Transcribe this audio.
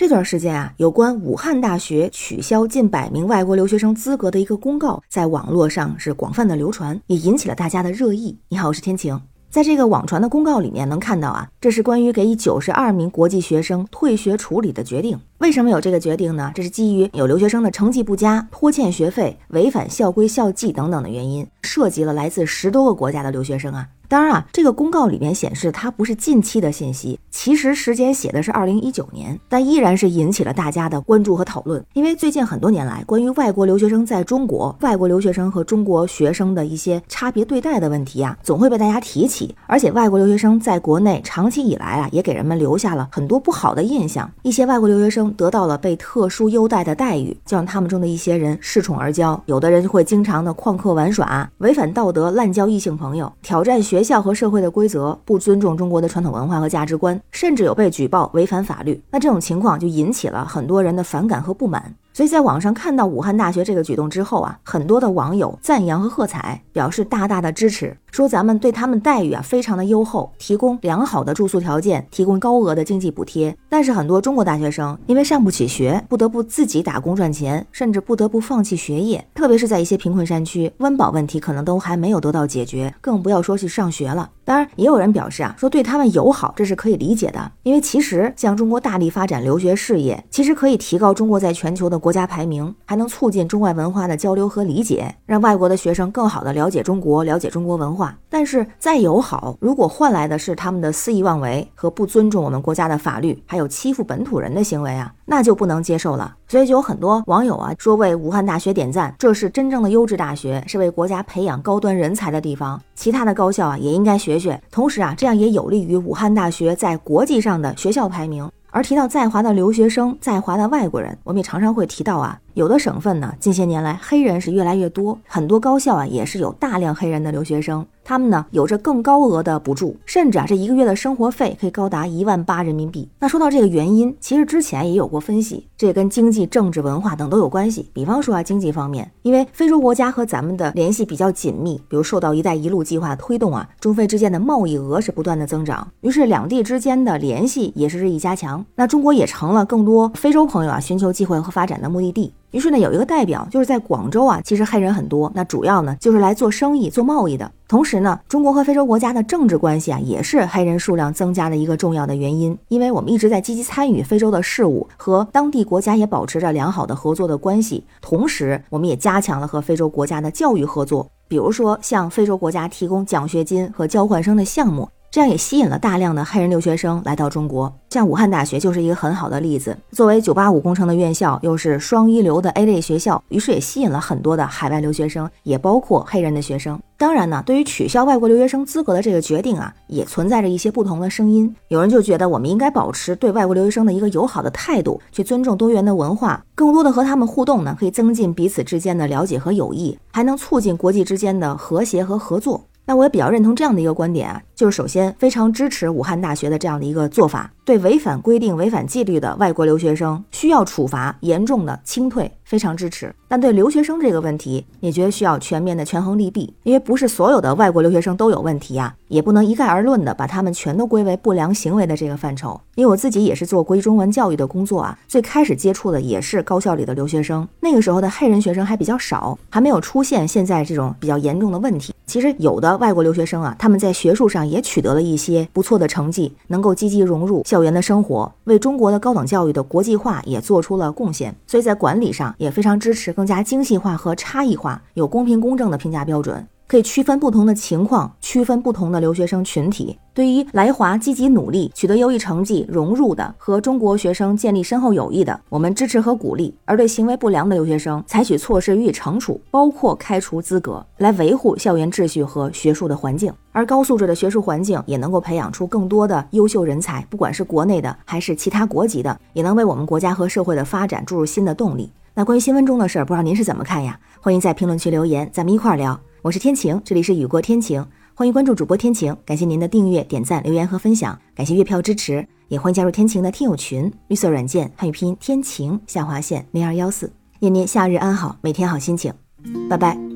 这段时间啊，有关武汉大学取消近百名外国留学生资格的一个公告，在网络上是广泛的流传，也引起了大家的热议。你好，我是天晴。在这个网传的公告里面，能看到啊，这是关于给九十二名国际学生退学处理的决定。为什么有这个决定呢？这是基于有留学生的成绩不佳、拖欠学费、违反校规校纪等等的原因，涉及了来自十多个国家的留学生啊。当然啊，这个公告里面显示它不是近期的信息，其实时间写的是二零一九年，但依然是引起了大家的关注和讨论。因为最近很多年来，关于外国留学生在中国、外国留学生和中国学生的一些差别对待的问题啊，总会被大家提起。而且外国留学生在国内长期以来啊，也给人们留下了很多不好的印象。一些外国留学生得到了被特殊优待的待遇，就让他们中的一些人恃宠而骄，有的人会经常的旷课玩耍，违反道德，滥交异性朋友，挑战学。学校和社会的规则不尊重中国的传统文化和价值观，甚至有被举报违反法律。那这种情况就引起了很多人的反感和不满。所以在网上看到武汉大学这个举动之后啊，很多的网友赞扬和喝彩，表示大大的支持。说咱们对他们待遇啊非常的优厚，提供良好的住宿条件，提供高额的经济补贴。但是很多中国大学生因为上不起学，不得不自己打工赚钱，甚至不得不放弃学业。特别是在一些贫困山区，温饱问题可能都还没有得到解决，更不要说去上学了。当然，也有人表示啊，说对他们友好，这是可以理解的。因为其实像中国大力发展留学事业，其实可以提高中国在全球的国家排名，还能促进中外文化的交流和理解，让外国的学生更好的了解中国，了解中国文化。但是再友好，如果换来的是他们的肆意妄为和不尊重我们国家的法律，还有欺负本土人的行为啊，那就不能接受了。所以就有很多网友啊说为武汉大学点赞，这是真正的优质大学，是为国家培养高端人才的地方。其他的高校啊也应该学学，同时啊这样也有利于武汉大学在国际上的学校排名。而提到在华的留学生，在华的外国人，我们也常常会提到啊。有的省份呢，近些年来黑人是越来越多，很多高校啊也是有大量黑人的留学生，他们呢有着更高额的补助，甚至啊这一个月的生活费可以高达一万八人民币。那说到这个原因，其实之前也有过分析，这跟经济、政治、文化等都有关系。比方说啊经济方面，因为非洲国家和咱们的联系比较紧密，比如受到“一带一路”计划推动啊，中非之间的贸易额是不断的增长，于是两地之间的联系也是日益加强。那中国也成了更多非洲朋友啊寻求机会和发展的目的地。于是呢，有一个代表就是在广州啊，其实黑人很多，那主要呢就是来做生意、做贸易的。同时呢，中国和非洲国家的政治关系啊，也是黑人数量增加的一个重要的原因。因为我们一直在积极参与非洲的事务，和当地国家也保持着良好的合作的关系。同时，我们也加强了和非洲国家的教育合作，比如说向非洲国家提供奖学金和交换生的项目。这样也吸引了大量的黑人留学生来到中国，像武汉大学就是一个很好的例子。作为985工程的院校，又是双一流的 A 类学校，于是也吸引了很多的海外留学生，也包括黑人的学生。当然呢，对于取消外国留学生资格的这个决定啊，也存在着一些不同的声音。有人就觉得我们应该保持对外国留学生的一个友好的态度，去尊重多元的文化，更多的和他们互动呢，可以增进彼此之间的了解和友谊，还能促进国际之间的和谐和合作。那我也比较认同这样的一个观点啊，就是首先非常支持武汉大学的这样的一个做法，对违反规定、违反纪律的外国留学生需要处罚，严重的清退，非常支持。但对留学生这个问题，也觉得需要全面的权衡利弊，因为不是所有的外国留学生都有问题呀，也不能一概而论的把他们全都归为不良行为的这个范畴。因为我自己也是做国际中文教育的工作啊，最开始接触的也是高校里的留学生，那个时候的黑人学生还比较少，还没有出现现在这种比较严重的问题。其实有的外国留学生啊，他们在学术上也取得了一些不错的成绩，能够积极融入校园的生活，为中国的高等教育的国际化也做出了贡献。所以在管理上也非常支持更加精细化和差异化，有公平公正的评价标准。可以区分不同的情况，区分不同的留学生群体。对于来华积极努力、取得优异成绩、融入的和中国学生建立深厚友谊的，我们支持和鼓励；而对行为不良的留学生，采取措施予以惩处，包括开除资格，来维护校园秩序和学术的环境。而高素质的学术环境也能够培养出更多的优秀人才，不管是国内的还是其他国籍的，也能为我们国家和社会的发展注入新的动力。那关于新闻中的事儿，不知道您是怎么看呀？欢迎在评论区留言，咱们一块儿聊。我是天晴，这里是雨过天晴，欢迎关注主播天晴，感谢您的订阅、点赞、留言和分享，感谢月票支持，也欢迎加入天晴的听友群，绿色软件汉语拼音天晴下划线零二幺四，愿您夏日安好，每天好心情，拜拜。